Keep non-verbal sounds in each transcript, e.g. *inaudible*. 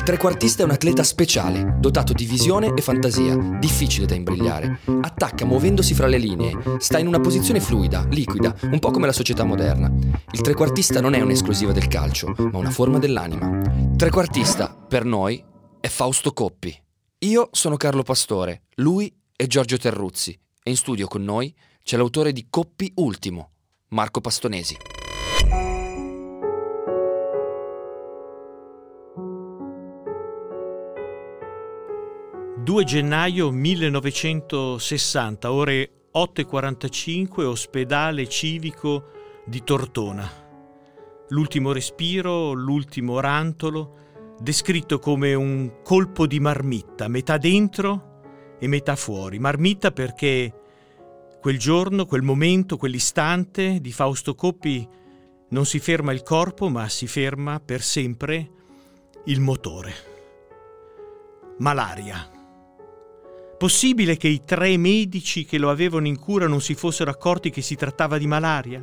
Il trequartista è un atleta speciale, dotato di visione e fantasia, difficile da imbrigliare. Attacca muovendosi fra le linee, sta in una posizione fluida, liquida, un po' come la società moderna. Il trequartista non è un'esclusiva del calcio, ma una forma dell'anima. Trequartista, per noi, è Fausto Coppi. Io sono Carlo Pastore, lui è Giorgio Terruzzi e in studio con noi c'è l'autore di Coppi Ultimo, Marco Pastonesi. 2 gennaio 1960, ore 8.45, ospedale civico di Tortona. L'ultimo respiro, l'ultimo rantolo, descritto come un colpo di marmitta, metà dentro e metà fuori. Marmitta perché quel giorno, quel momento, quell'istante di Fausto Coppi non si ferma il corpo, ma si ferma per sempre il motore. Malaria. Possibile che i tre medici che lo avevano in cura non si fossero accorti che si trattava di malaria?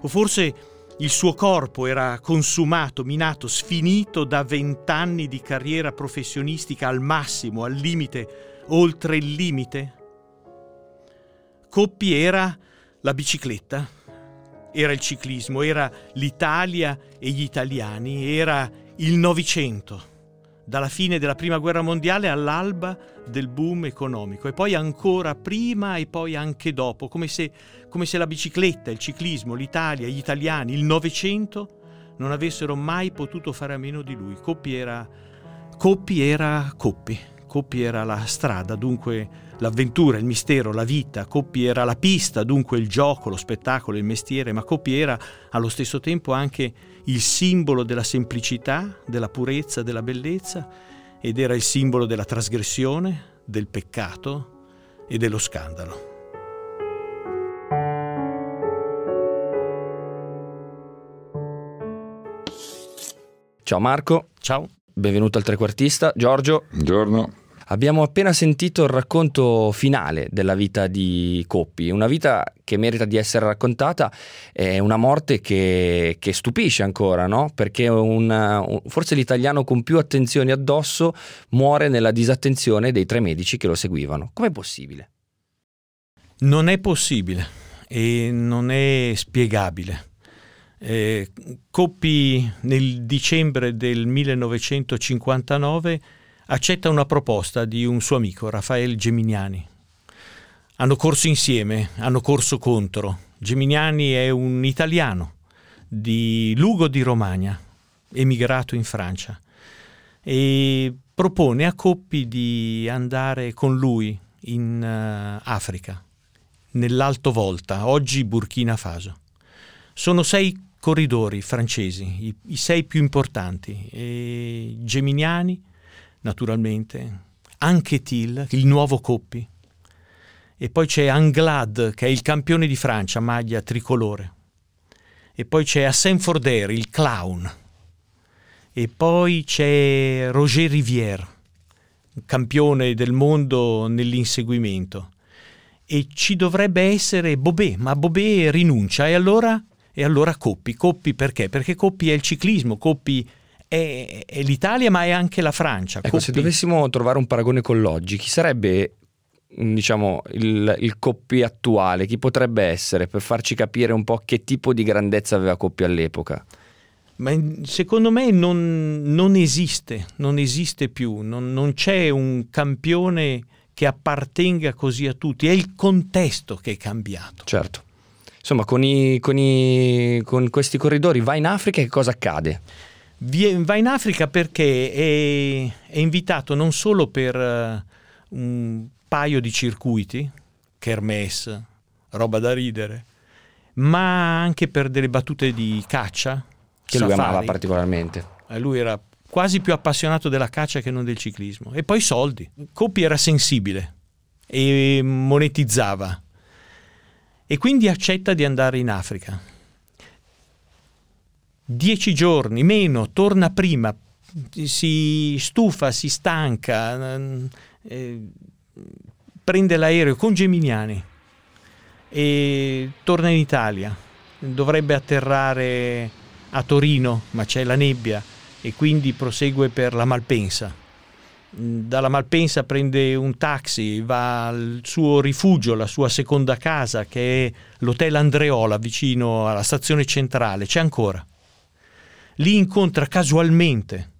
O forse il suo corpo era consumato, minato, sfinito da vent'anni di carriera professionistica al massimo, al limite, oltre il limite? Coppi era la bicicletta, era il ciclismo, era l'Italia e gli italiani, era il Novecento dalla fine della Prima Guerra Mondiale all'alba del boom economico e poi ancora prima e poi anche dopo, come se, come se la bicicletta, il ciclismo, l'Italia, gli italiani, il Novecento non avessero mai potuto fare a meno di lui. Coppi era Coppi. Era Coppi. Coppi era la strada, dunque l'avventura, il mistero, la vita. Coppi era la pista, dunque il gioco, lo spettacolo, il mestiere, ma Coppi era allo stesso tempo anche il simbolo della semplicità, della purezza, della bellezza ed era il simbolo della trasgressione, del peccato e dello scandalo. Ciao Marco. Ciao. Benvenuto al trequartista. Giorgio. Buongiorno. Abbiamo appena sentito il racconto finale della vita di Coppi, una vita che merita di essere raccontata, è una morte che, che stupisce ancora, no? perché una, forse l'italiano con più attenzioni addosso muore nella disattenzione dei tre medici che lo seguivano. Com'è possibile? Non è possibile e non è spiegabile. Eh, Coppi nel dicembre del 1959 accetta una proposta di un suo amico, Raffaele Geminiani. Hanno corso insieme, hanno corso contro. Geminiani è un italiano di Lugo di Romagna, emigrato in Francia, e propone a Coppi di andare con lui in uh, Africa, nell'Alto Volta, oggi Burkina Faso. Sono sei corridori francesi, i, i sei più importanti, e Geminiani, naturalmente, anche Till, il nuovo Coppi, e poi c'è Anglad che è il campione di Francia, maglia tricolore, e poi c'è Assen Forder, il clown, e poi c'è Roger Rivière, campione del mondo nell'inseguimento, e ci dovrebbe essere Bobé, ma Bobé rinuncia. E allora, e allora Coppi. Coppi perché? Perché Coppi è il ciclismo, Coppi è, è l'Italia ma è anche la Francia. Ecco, se dovessimo trovare un paragone con l'oggi, chi sarebbe mm, diciamo il, il Coppi attuale? Chi potrebbe essere per farci capire un po' che tipo di grandezza aveva Coppi all'epoca? Ma secondo me non, non esiste, non esiste più, non, non c'è un campione che appartenga così a tutti, è il contesto che è cambiato. Certo. Insomma, con, i, con, i, con questi corridori va in Africa e che cosa accade? Va in Africa perché è, è invitato non solo per uh, un paio di circuiti, kermesse, roba da ridere, ma anche per delle battute di caccia. Che safari. lui amava particolarmente. Eh, lui era quasi più appassionato della caccia che non del ciclismo. E poi soldi. Coppi era sensibile e monetizzava. E quindi accetta di andare in Africa. Dieci giorni, meno, torna prima, si stufa, si stanca, eh, prende l'aereo con Geminiani e torna in Italia. Dovrebbe atterrare a Torino, ma c'è la nebbia e quindi prosegue per la Malpensa. Dalla Malpensa prende un taxi, va al suo rifugio, la sua seconda casa, che è l'Hotel Andreola, vicino alla stazione centrale, c'è ancora. Lì incontra casualmente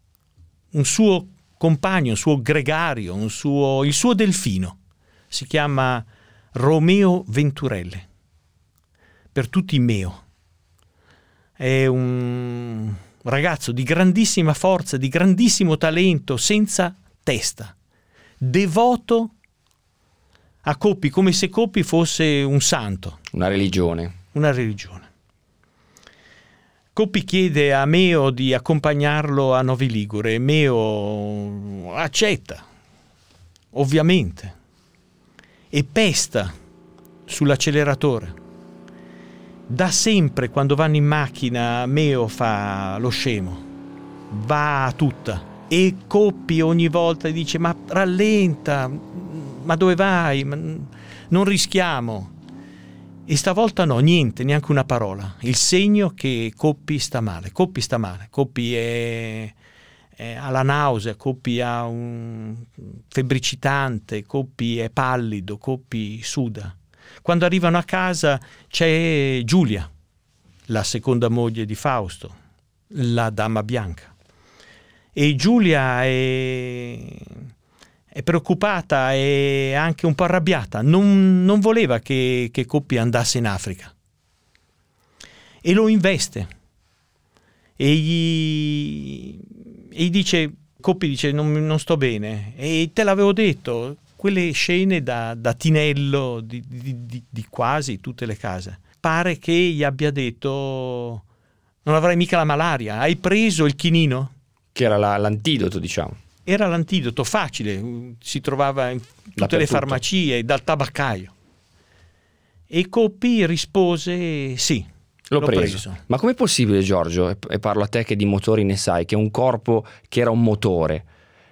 un suo compagno, un suo gregario, un suo, il suo delfino. Si chiama Romeo Venturelle. Per tutti Meo. È un ragazzo di grandissima forza, di grandissimo talento, senza testa, devoto a Coppi, come se Coppi fosse un santo. Una religione. Una religione. Coppi chiede a Meo di accompagnarlo a Novi Ligure. Meo accetta, ovviamente, e pesta sull'acceleratore. Da sempre quando vanno in macchina Meo fa lo scemo, va tutta. E Coppi ogni volta dice ma rallenta, ma dove vai, non rischiamo. E stavolta no, niente, neanche una parola. Il segno che Coppi sta male. Coppi sta male. Coppi è, è, ha la nausea, Coppi ha un febbricitante, Coppi è pallido, Coppi suda. Quando arrivano a casa c'è Giulia, la seconda moglie di Fausto, la dama bianca. E Giulia è, è preoccupata e anche un po' arrabbiata, non, non voleva che, che Coppi andasse in Africa. E lo investe. E gli, e gli dice, Coppi dice non, non sto bene. E te l'avevo detto, quelle scene da, da tinello di, di, di, di, quasi tutte le case. Pare che gli abbia detto non avrai mica la malaria, hai preso il chinino? Che era la, l'antidoto, diciamo. Era l'antidoto facile, si trovava in tutte le farmacie, dal tabaccaio. E Coppi rispose sì, L'ho, L'ho preso. preso. Ma com'è possibile, Giorgio, e parlo a te che di motori ne sai, che un corpo che era un motore,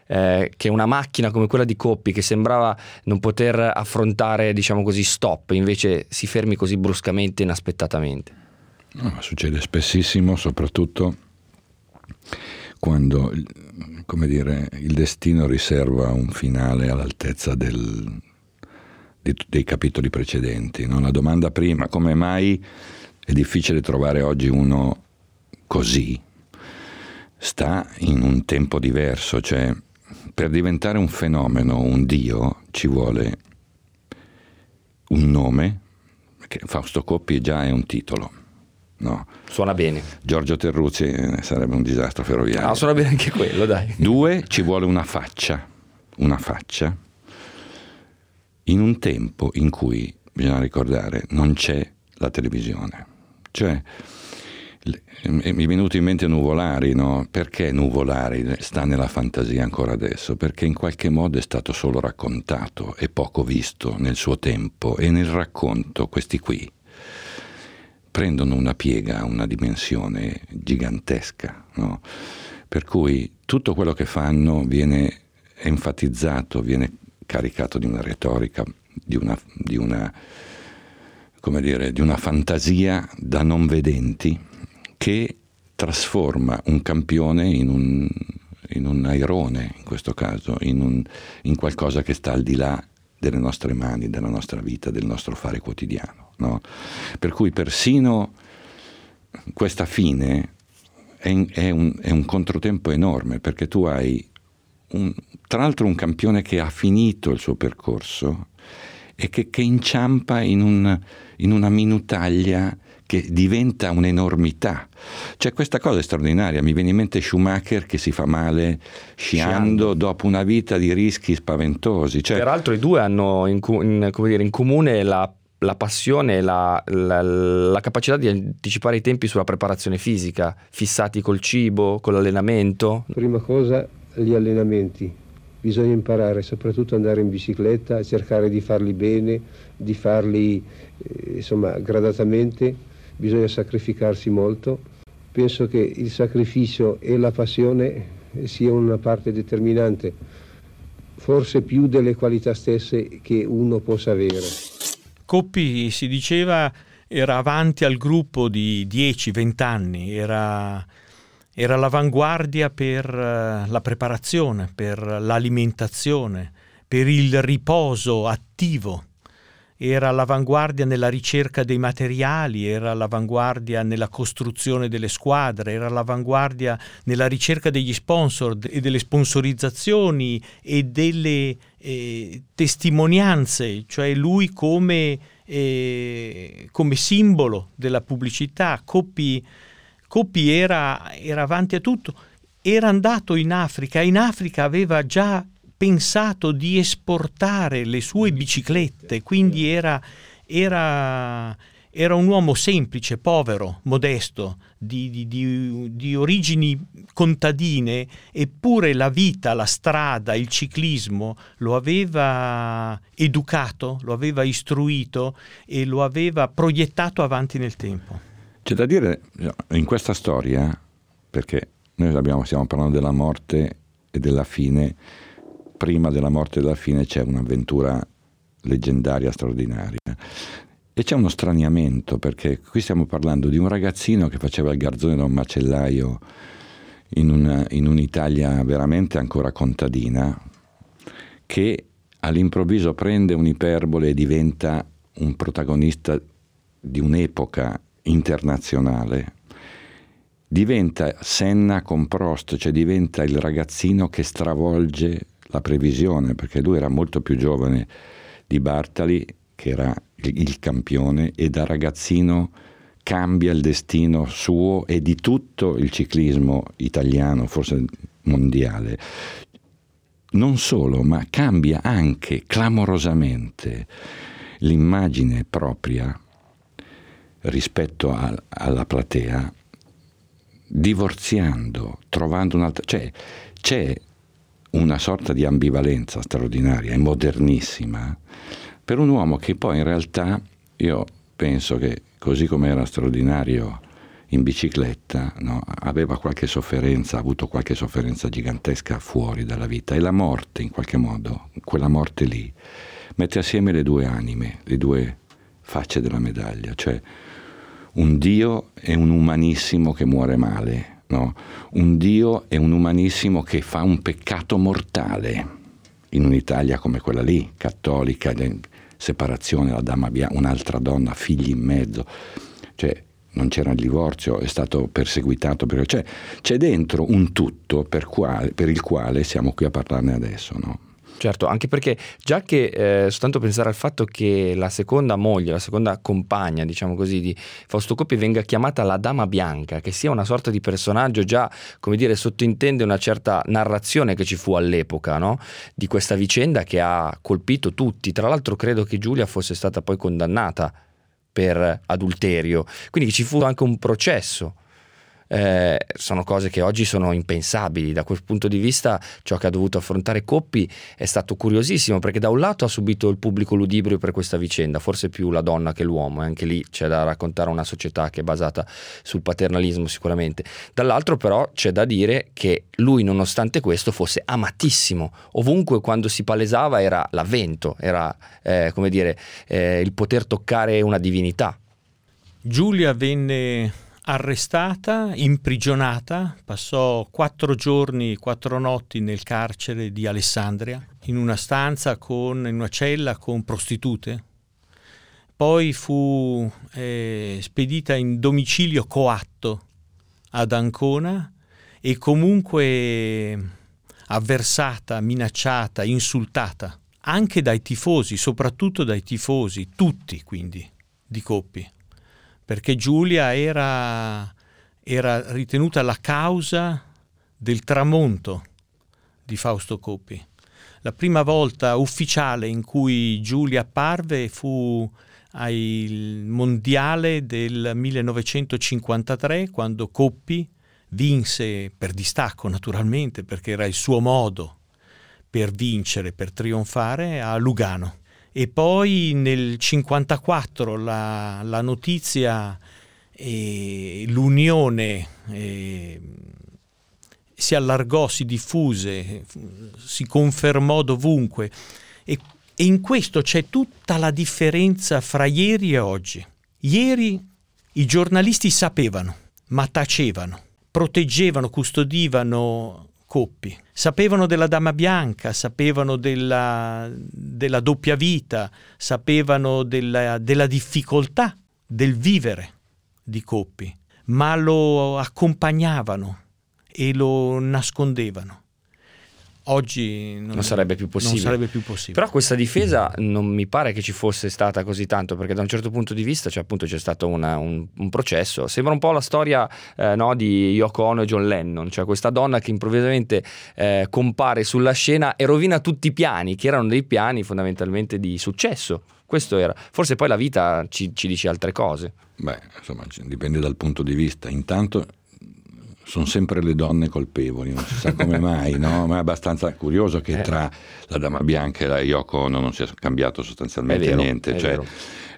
eh, che una macchina come quella di Coppi che sembrava non poter affrontare, diciamo così, stop, invece si fermi così bruscamente, inaspettatamente. No, succede spessissimo, soprattutto quando dire, il destino riserva un finale all'altezza del, di, dei capitoli precedenti. No? La domanda prima, come mai è difficile trovare oggi uno così, sta in un tempo diverso, cioè per diventare un fenomeno, un dio, ci vuole un nome, che Fausto Coppi già è un titolo. No. Suona bene. Giorgio Terruzzi eh, sarebbe un disastro ferroviario. No, suona bene anche quello, dai. Due, ci vuole una faccia, una faccia, in un tempo in cui, bisogna ricordare, non c'è la televisione. Cioè, mi è venuto in mente Nuvolari, no? Perché Nuvolari sta nella fantasia ancora adesso? Perché in qualche modo è stato solo raccontato e poco visto nel suo tempo e nel racconto questi qui prendono una piega, una dimensione gigantesca, no? Per cui tutto quello che fanno viene enfatizzato, viene caricato di una retorica, di una, di una, dire, di una fantasia da non vedenti che trasforma un campione in un, in un airone, in questo caso, in, un, in, qualcosa che sta al di là delle nostre mani, della nostra vita, del nostro fare quotidiano. No? Per cui persino questa fine è, è, un, è un, controtempo enorme, perché tu hai un, tra l'altro un campione che ha finito il suo percorso e che, che inciampa in, un, in una minutaglia che diventa un'enormità. Cioè questa cosa è straordinaria, mi viene in mente Schumacher che si fa male sciando, sciando. dopo una vita di rischi spaventosi. Cioè... Peraltro i due hanno in, in, dire, in comune la la passione, la, la, la, capacità di anticipare i tempi sulla preparazione fisica, fissati col cibo, con l'allenamento? Prima cosa gli allenamenti, bisogna imparare soprattutto ad andare in bicicletta, cercare di farli bene, di farli eh, insomma gradatamente, bisogna sacrificarsi molto. Penso che il sacrificio e la passione siano una parte determinante, forse più delle qualità stesse che uno possa avere. Coppi si diceva era avanti al gruppo di 10-20 anni, era, era l'avanguardia per uh, la preparazione, per l'alimentazione, per il riposo attivo era all'avanguardia nella ricerca dei materiali, era all'avanguardia nella costruzione delle squadre, era all'avanguardia nella ricerca degli sponsor e delle sponsorizzazioni e delle eh, testimonianze, cioè lui come, eh, come, simbolo della pubblicità. Coppi, Coppi era, era avanti a tutto, era andato in Africa, in Africa aveva già pensato di esportare le sue biciclette, quindi era, era, era un uomo semplice, povero, modesto, di, di, di, di, origini contadine, eppure la vita, la strada, il ciclismo lo aveva educato, lo aveva istruito e lo aveva proiettato avanti nel tempo. C'è da dire in questa storia, perché noi abbiamo, stiamo parlando della morte e della fine, prima della morte e della fine c'è un'avventura leggendaria, straordinaria. E c'è uno straniamento, perché qui stiamo parlando di un ragazzino che faceva il garzone da un macellaio in, una, in un'Italia veramente ancora contadina, che all'improvviso prende un'iperbole e diventa un protagonista di un'epoca internazionale. Diventa Senna con Prost, cioè diventa il ragazzino che stravolge la previsione, perché lui era molto più giovane di Bartali, che era il campione, e da ragazzino cambia il destino suo e di tutto il ciclismo italiano, forse mondiale. Non solo, ma cambia anche clamorosamente l'immagine propria rispetto a, alla platea, divorziando, trovando un'altra... cioè c'è una sorta di ambivalenza straordinaria e modernissima per un uomo che poi in realtà io penso che così come era straordinario in bicicletta, no, aveva qualche sofferenza, ha avuto qualche sofferenza gigantesca fuori dalla vita e la morte in qualche modo, quella morte lì, mette assieme le due anime, le due facce della medaglia, cioè un Dio e un umanissimo che muore male, no? un Dio e un umanissimo che fa un peccato mortale in un'Italia come quella lì, cattolica, separazione, la dama bianca, un'altra donna, figli in mezzo, cioè non c'era il divorzio, è stato perseguitato, per... cioè c'è dentro un tutto per, quale, per il quale siamo qui a parlarne adesso. No? Certo, anche perché già che eh, soltanto pensare al fatto che la seconda moglie, la seconda compagna, diciamo così, di Fausto Coppi venga chiamata la Dama Bianca, che sia una sorta di personaggio già, come dire, sottintende una certa narrazione che ci fu all'epoca, no? Di questa vicenda che ha colpito tutti. Tra l'altro credo che Giulia fosse stata poi condannata per adulterio, quindi ci fu anche un processo eh, sono cose che oggi sono impensabili. Da quel punto di vista ciò che ha dovuto affrontare Coppi è stato curiosissimo perché da un lato ha subito il pubblico ludibrio per questa vicenda, forse più la donna che l'uomo, e anche lì c'è da raccontare una società che è basata sul paternalismo sicuramente. Dall'altro però c'è da dire che lui nonostante questo fosse amatissimo, ovunque quando si palesava era l'avvento, era eh, come dire eh, il poter toccare una divinità. Giulia venne arrestata, imprigionata, passò quattro giorni, quattro notti nel carcere di Alessandria, in una stanza con, in una cella con prostitute. Poi fu eh, spedita in domicilio coatto ad Ancona e comunque avversata, minacciata, insultata, anche dai tifosi, soprattutto dai tifosi, tutti quindi, di Coppi perché Giulia era, era ritenuta la causa del tramonto di Fausto Coppi. La prima volta ufficiale in cui Giulia apparve fu al mondiale del 1953 quando Coppi vinse per distacco naturalmente perché era il suo modo per vincere, per trionfare a Lugano. E poi nel 1954 la, la notizia e l'unione eh, si allargò, si diffuse, si confermò dovunque e, e in questo c'è tutta la differenza fra ieri e oggi. Ieri i giornalisti sapevano, ma tacevano, proteggevano, custodivano Coppi, sapevano della Dama Bianca, sapevano della, della doppia vita, sapevano della, della difficoltà del vivere di Coppi, ma lo accompagnavano e lo nascondevano. Oggi non, non, sarebbe più non, sarebbe più possibile. Però questa difesa non mi pare che ci fosse stata così tanto, perché da un certo punto di vista cioè, appunto, c'è stato una, un, un, processo. Sembra un po' la storia eh, no, di Yoko Ono e John Lennon, cioè questa donna che improvvisamente eh, compare sulla scena e rovina tutti i piani, che erano dei piani fondamentalmente di successo. Questo era. Forse poi la vita ci, ci dice altre cose. Beh, insomma, dipende dal punto di vista. Intanto sono sempre le donne colpevoli, non si sa come mai, no? ma è abbastanza curioso che eh. tra la Dama Bianca e la Yoko non sia cambiato sostanzialmente vero, niente. È, cioè,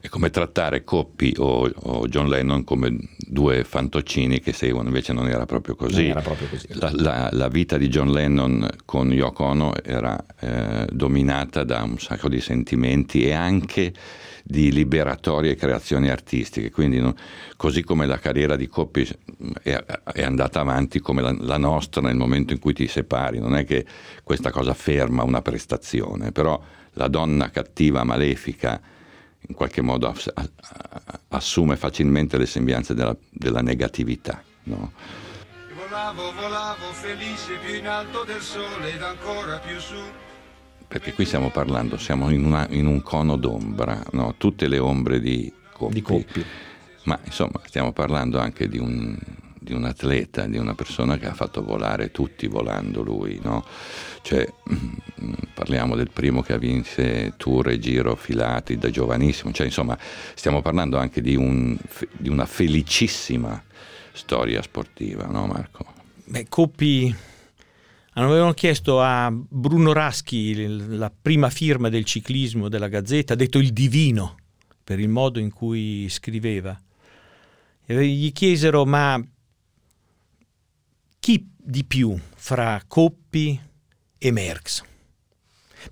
è, come trattare Coppi o, o, John Lennon come due fantoccini che seguono, invece non era proprio così. Era proprio così. La, la, la, vita di John Lennon con Yoko Ono era eh, dominata da un sacco di sentimenti e anche di liberatorie creazioni artistiche, quindi no, così come la carriera di Coppi è, è andata avanti come la, la, nostra nel momento in cui ti separi, non è che questa cosa ferma una prestazione, però la donna cattiva, malefica, in qualche modo ass- assume facilmente le sembianze della, della negatività. No? Volavo, volavo felice più in alto del sole ed ancora più su perché qui stiamo parlando, siamo in, una, in un cono d'ombra, no? tutte le ombre di Coppi. di Coppi. Ma insomma stiamo parlando anche di un, di un, atleta, di una persona che ha fatto volare tutti volando lui. No? Cioè, *clears throat* parliamo del primo che vinse tour e giro filati da giovanissimo, cioè, insomma stiamo parlando anche di, un, di una felicissima storia sportiva, no Marco? Beh, Coppi avevano chiesto a Bruno Raschi la prima firma del ciclismo della Gazzetta, detto il divino per il modo in cui scriveva. E gli chiesero ma chi di più fra Coppi e Merckx?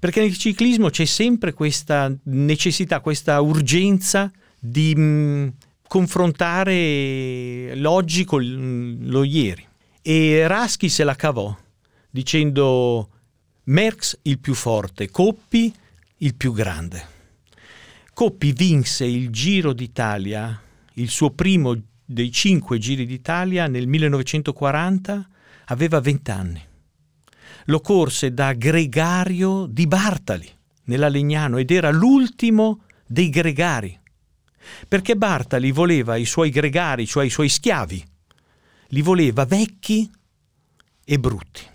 Perché nel ciclismo c'è sempre questa necessità, questa urgenza di mh, mm, confrontare l'oggi con lo ieri. E Raschi se la cavò dicendo Merckx il più forte, Coppi il più grande. Coppi vinse il Giro d'Italia, il suo primo dei cinque Giri d'Italia nel 1940, aveva 20 anni. Lo corse da gregario di Bartali, nella Legnano, ed era l'ultimo dei gregari, perché Bartali voleva i suoi gregari, cioè i suoi schiavi, li voleva vecchi e brutti.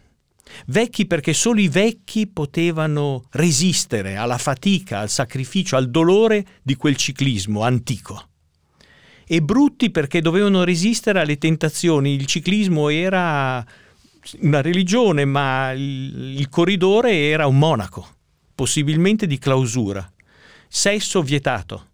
Vecchi perché solo i vecchi potevano resistere alla fatica, al sacrificio, al dolore di quel ciclismo antico. E brutti perché dovevano resistere alle tentazioni. Il ciclismo era una religione, ma il, corridore era un monaco, possibilmente di clausura. Sesso vietato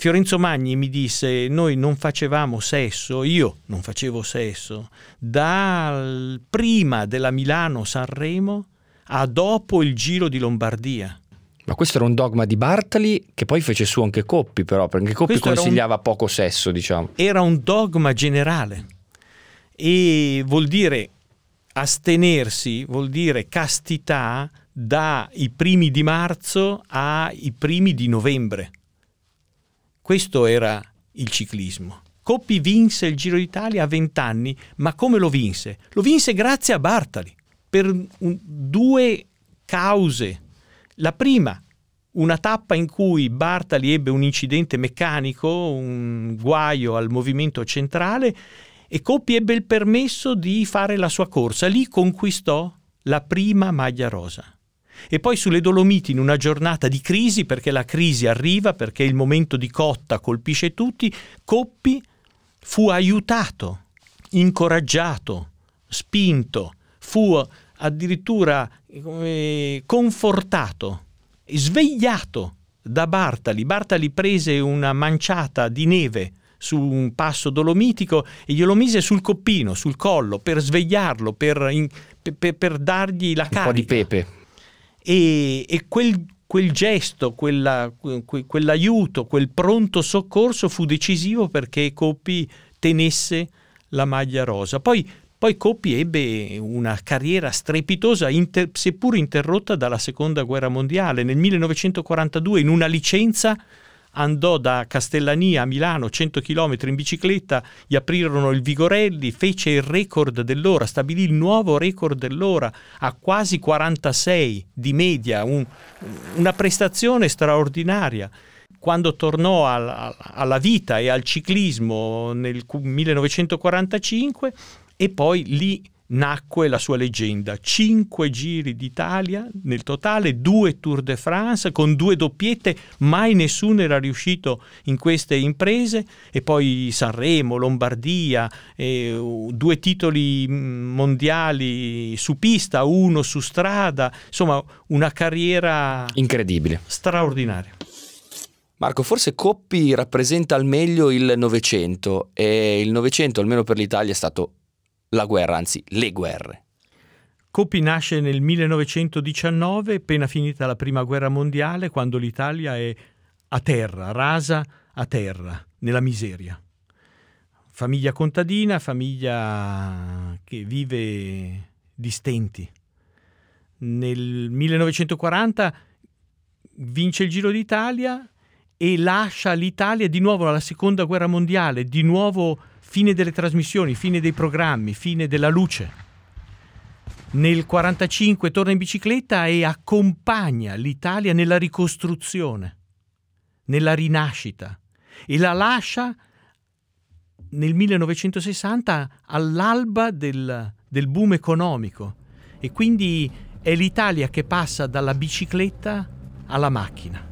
Fiorenzo Magni mi disse noi non facevamo sesso, io non facevo sesso, da prima della Milano-Sanremo a dopo il Giro di Lombardia. Ma questo era un dogma di Bartali che poi fece su anche Coppi però, perché Coppi questo consigliava un, poco sesso, diciamo. Era un dogma generale e vuol dire astenersi, vuol dire castità dai primi di marzo ai primi di novembre. Questo era il ciclismo. Coppi vinse il Giro d'Italia a 20 anni, ma come lo vinse? Lo vinse grazie a Bartali, per un, due cause. La prima, una tappa in cui Bartali ebbe un incidente meccanico, un guaio al movimento centrale e Coppi ebbe il permesso di fare la sua corsa. Lì conquistò la prima maglia rosa. E poi sulle Dolomiti in una giornata di crisi, perché la crisi arriva, perché il momento di cotta colpisce tutti, Coppi fu aiutato, incoraggiato, spinto, fu addirittura eh, confortato, svegliato da Bartali. Bartali prese una manciata di neve su un passo dolomitico e glielo mise sul coppino, sul collo, per svegliarlo, per, in, per, per dargli la carica. Un po' di pepe. E, e quel, quel, gesto, quella, que, quell'aiuto, quel pronto soccorso fu decisivo perché Coppi tenesse la maglia rosa. Poi poi Coppi ebbe una carriera strepitosa, inter- seppur interrotta dalla Seconda Guerra Mondiale. Nel 1942, in una licenza, andò da Castellania a Milano 100 km in bicicletta, gli aprirono il Vigorelli, fece il record dell'ora, stabilì il nuovo record dell'ora a quasi 46 di media, un, una prestazione straordinaria. Quando tornò al, alla vita e al ciclismo nel 1945 e poi lì nacque la sua leggenda. Cinque giri d'Italia nel totale, due Tour de France con due doppiette, mai nessuno era riuscito in queste imprese e poi Sanremo, Lombardia, eh, due titoli mm, mondiali su pista, uno su strada, insomma una carriera incredibile, straordinaria. Marco, forse Coppi rappresenta al meglio il Novecento e il Novecento, almeno per l'Italia, è stato la guerra, anzi le guerre. Coppi nasce nel 1919, appena finita la prima guerra mondiale, quando l'Italia è a terra, rasa a terra, nella miseria. Famiglia contadina, famiglia che vive di stenti. Nel 1940 vince il Giro d'Italia e lascia l'Italia di nuovo alla seconda guerra mondiale, di nuovo fine delle trasmissioni, fine dei programmi, fine della luce. Nel 1945 torna in bicicletta e accompagna l'Italia nella ricostruzione, nella rinascita e la lascia nel 1960 all'alba del, del boom economico e quindi è l'Italia che passa dalla bicicletta alla macchina.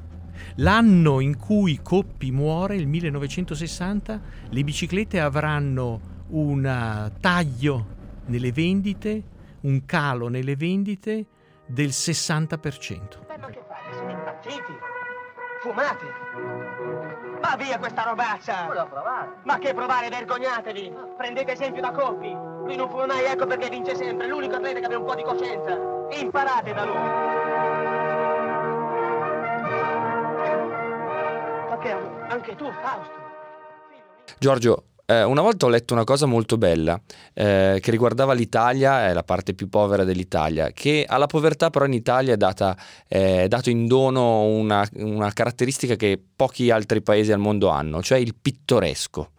L'anno in cui Coppi muore, il 1960, le biciclette avranno un taglio nelle vendite, un calo nelle vendite del 60%. Ma che fate? Siete impazziti? Fumate? Ma via questa robaccia! Ma che provare, vergognatevi! Prendete esempio da Coppi! Lui non fuma mai, ecco perché vince sempre, l'unico atleta che abbia un po' di coscienza! Imparate da lui! Anche tu, Fausto. Giorgio, eh, una volta ho letto una cosa molto bella eh, che riguardava l'Italia, è la parte più povera dell'Italia, che alla povertà però in Italia è, data, eh, è dato in dono una, una caratteristica che pochi altri paesi al mondo hanno, cioè il pittoresco.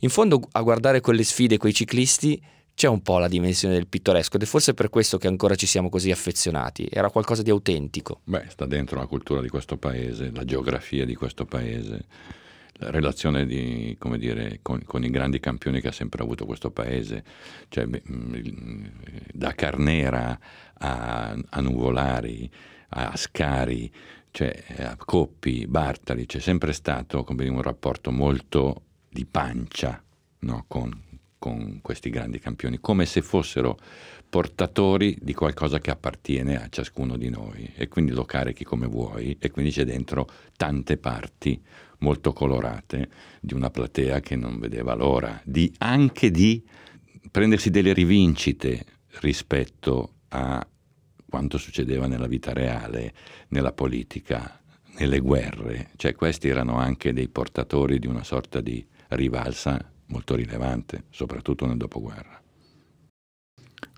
In fondo a guardare quelle sfide, quei ciclisti, c'è un po' la dimensione del pittoresco ed è forse per questo che ancora ci siamo così affezionati. Era qualcosa di autentico. Beh, sta dentro la cultura di questo paese, la geografia di questo paese, la relazione di, dire, con, con, i grandi campioni che ha sempre avuto questo paese, cioè, mm, da Carnera a, a Nuvolari, a Scari, cioè, a Coppi, Bartali, c'è sempre stato dire, un rapporto molto di pancia no? con, con questi grandi campioni, come se fossero portatori di qualcosa che appartiene a ciascuno di noi e quindi lo carichi come vuoi e quindi c'è dentro tante parti molto colorate di una platea che non vedeva l'ora di, anche di prendersi delle rivincite rispetto a quanto succedeva nella vita reale, nella politica, nelle guerre, cioè questi erano anche dei portatori di una sorta di rivalsa molto rilevante, soprattutto nel dopoguerra.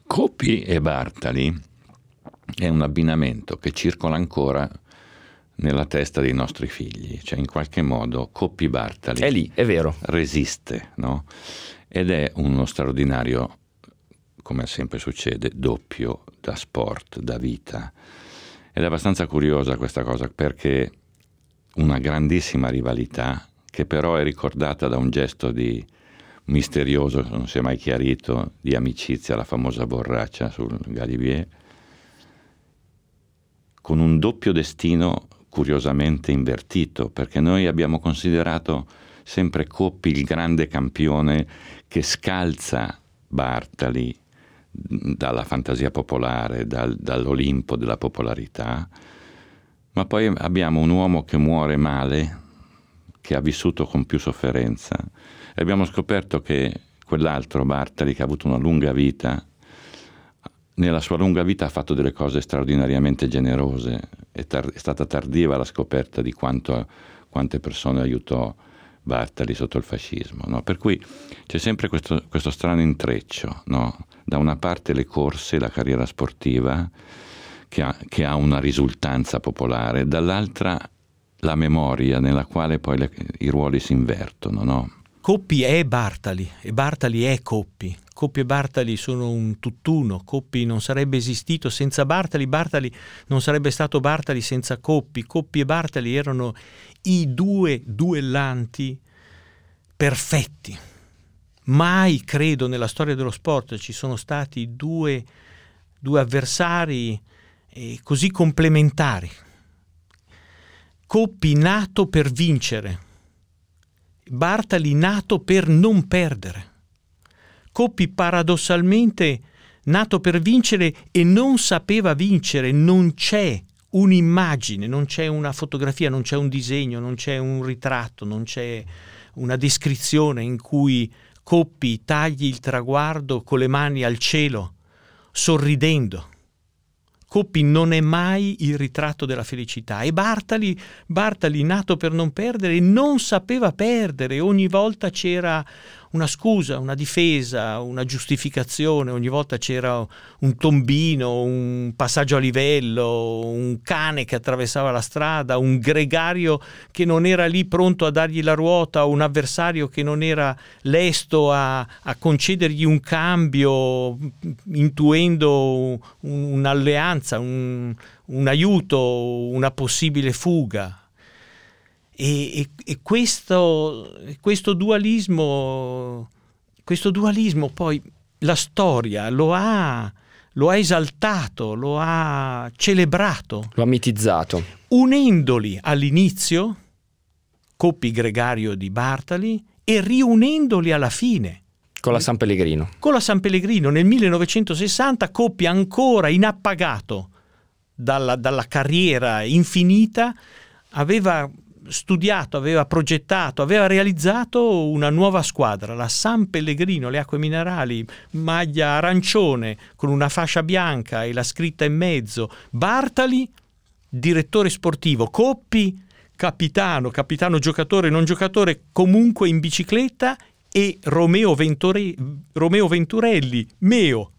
Coppi e Bartali è un abbinamento che circola ancora nella testa dei nostri figli, cioè in qualche modo Coppi Bartali è lì, è vero, resiste, no? Ed è uno straordinario, come sempre succede, doppio da sport, da vita. Ed è abbastanza curiosa questa cosa perché una grandissima rivalità che però è ricordata da un gesto di misterioso, non si è mai chiarito, di amicizia, la famosa borraccia sul Galibier. con un doppio destino curiosamente invertito, perché noi abbiamo considerato sempre Coppi il grande campione che scalza Bartali dalla fantasia popolare, dal, dall'Olimpo della popolarità, ma poi abbiamo un uomo che muore male, che ha vissuto con più sofferenza, e abbiamo scoperto che quell'altro Bartali, che ha avuto una lunga vita, nella sua lunga vita ha fatto delle cose straordinariamente generose, è, tar- è stata tardiva la scoperta di quanto, quante persone aiutò Bartali sotto il fascismo. No? Per cui c'è sempre questo, questo strano intreccio, no? da una parte le corse, la carriera sportiva, che ha, che ha una risultanza popolare, dall'altra la memoria nella quale poi le, i ruoli si invertono. No? Coppi è Bartali e Bartali è Coppi. Coppi e Bartali sono un tutt'uno. Coppi non sarebbe esistito senza Bartali, Bartali non sarebbe stato Bartali senza Coppi. Coppi e Bartali erano i due duellanti perfetti. Mai, credo, nella storia dello sport ci sono stati due, due avversari eh, così complementari. Coppi nato per vincere, Bartali nato per non perdere. Coppi paradossalmente nato per vincere e non sapeva vincere, non c'è un'immagine, non c'è una fotografia, non c'è un disegno, non c'è un ritratto, non c'è una descrizione in cui Coppi tagli il traguardo con le mani al cielo, sorridendo. Coppi non è mai il ritratto della felicità e Bartali, Bartali nato per non perdere, non sapeva perdere, ogni volta c'era una scusa, una difesa, una giustificazione, ogni volta c'era un tombino, un passaggio a livello, un cane che attraversava la strada, un gregario che non era lì pronto a dargli la ruota, un avversario che non era lesto a, a concedergli un cambio, intuendo un'alleanza, un, un aiuto, una possibile fuga. E, e, e questo, questo, dualismo, questo dualismo poi la storia lo ha, lo ha esaltato, lo ha celebrato. Lo ha mitizzato. Unendoli all'inizio, Coppi Gregario di Bartali, e riunendoli alla fine. Con la San Pellegrino. Con la San Pellegrino nel 1960, Coppi ancora inappagato dalla, dalla carriera infinita, aveva studiato, aveva progettato, aveva realizzato una nuova squadra, la San Pellegrino, le acque minerali, maglia arancione con una fascia bianca e la scritta in mezzo, Bartali, direttore sportivo, Coppi, capitano, capitano giocatore, non giocatore, comunque in bicicletta. E Romeo, Venture, Romeo Venturelli, Meo,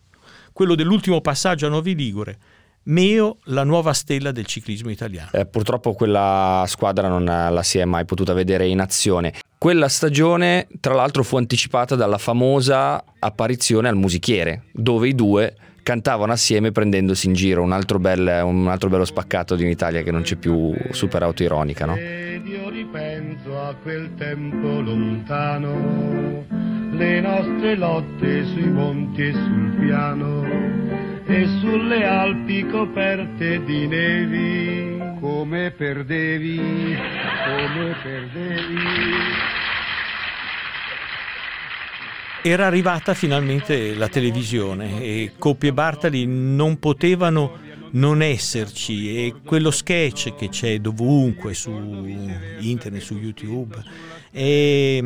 quello dell'ultimo passaggio a Novi Ligure Meo, la nuova stella del ciclismo italiano. Eh, purtroppo quella squadra non la si è mai potuta vedere in azione. Quella stagione, tra l'altro, fu anticipata dalla famosa apparizione al musichiere, dove i due cantavano assieme prendendosi in giro, un altro, bel, un altro bello spaccato di un'Italia che non c'è più super autoironica, no? Ed io ripenso a quel tempo lontano, le nostre lotte sui monti e sul piano e sulle Alpi coperte di nevi. Come perdevi, come perdevi. Era arrivata finalmente la televisione e Coppi e Bartali non potevano non esserci e quello sketch che c'è dovunque su internet, su YouTube, e,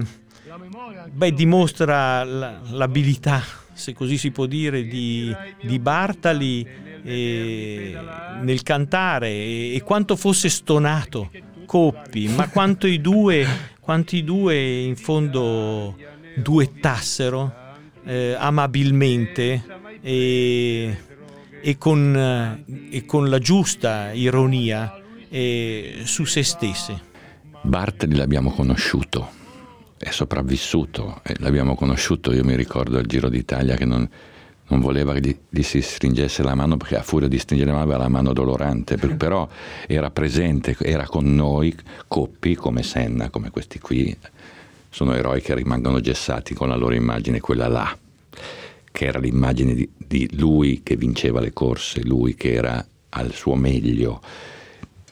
beh, dimostra l'abilità se così si può dire, di, di Bartali eh, nel cantare e, e, quanto fosse stonato Coppi, ma quanto i due, quanto i due in fondo duettassero eh, amabilmente e, e, con, e, con, la giusta ironia eh, su se stesse. Bartali l'abbiamo conosciuto è sopravvissuto, l'abbiamo conosciuto, io mi ricordo al Giro d'Italia che non, non voleva che gli, si stringesse la mano perché a furia di stringere la mano aveva la mano dolorante, *laughs* però era presente, era con noi, Coppi come Senna, come questi qui, sono eroi che rimangono gessati con la loro immagine, quella là, che era l'immagine di, di lui che vinceva le corse, lui che era al suo meglio.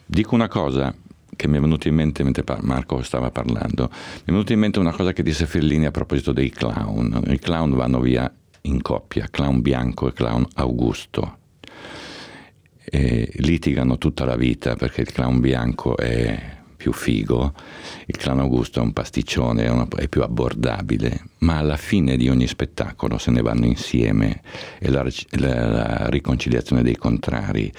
Dico una cosa che mi è venuta in mente mentre Marco stava parlando, mi è venuta in mente una cosa che disse Fellini a proposito dei clown. I clown vanno via in coppia, clown bianco e clown Augusto. E litigano tutta la vita perché il clown bianco è più figo, il clan Augusto è un pasticcione, è, una, è, più abbordabile, ma alla fine di ogni spettacolo se ne vanno insieme e la, la, la riconciliazione dei contrari,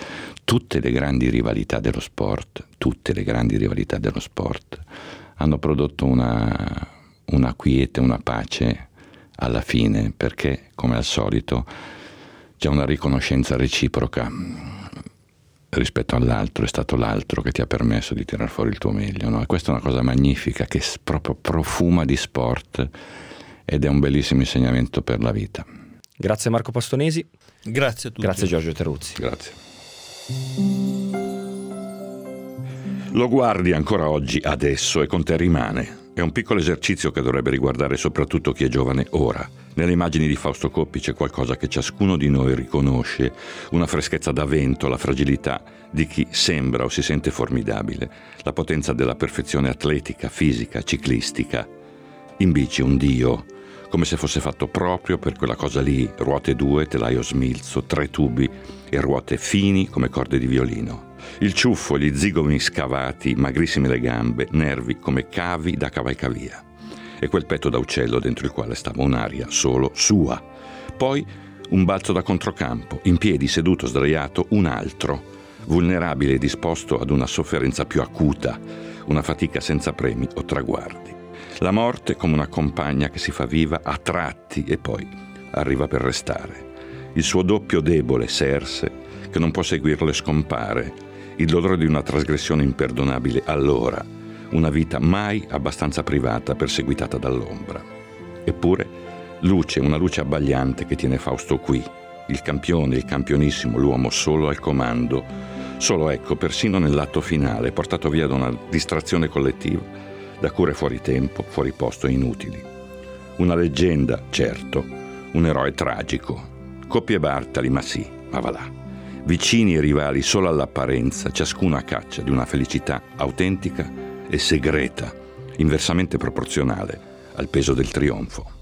tutte le grandi rivalità dello sport, tutte le grandi rivalità dello sport hanno prodotto una, una quiete, una pace alla fine, perché come al solito c'è una riconoscenza reciproca rispetto all'altro, è stato l'altro che ti ha permesso di tirar fuori il tuo meglio. No? E questa è una cosa magnifica che proprio profuma di sport ed è un bellissimo insegnamento per la vita. Grazie Marco Pastonesi. Grazie a tutti. Grazie Giorgio Terruzzi. Grazie. Lo guardi ancora oggi, adesso, e con te rimane. È un piccolo esercizio che dovrebbe riguardare soprattutto chi è giovane ora. Nelle immagini di Fausto Coppi c'è qualcosa che ciascuno di noi riconosce, una freschezza da vento, la fragilità di chi sembra o si sente formidabile, la potenza della perfezione atletica, fisica, ciclistica. In bici un dio, come se fosse fatto proprio per quella cosa lì, ruote due, telaio smilzo, tre tubi e ruote fini come corde di violino. Il ciuffo, gli zigomi scavati, magrissime le gambe, nervi come cavi da cavalcavia. E quel petto da uccello dentro il quale stava un'aria solo sua. Poi un balzo da controcampo, in piedi, seduto, sdraiato, un altro, vulnerabile e disposto ad una sofferenza più acuta, una fatica senza premi o traguardi. La morte come una compagna che si fa viva a tratti e poi arriva per restare. Il suo doppio debole, Serse, che non può seguirlo e scompare, il dolore di una trasgressione imperdonabile allora, una vita mai abbastanza privata perseguitata dall'ombra. Eppure, luce, una luce abbagliante che tiene Fausto qui, il campione, il campionissimo, l'uomo solo al comando, solo ecco, persino nell'atto finale, portato via da una distrazione collettiva, da cure fuori tempo, fuori posto e inutili. Una leggenda, certo, un eroe tragico. Coppie Bartali, ma sì, ma va là vicini e rivali solo all'apparenza, ciascuno a caccia di una felicità autentica e segreta, inversamente proporzionale al peso del trionfo.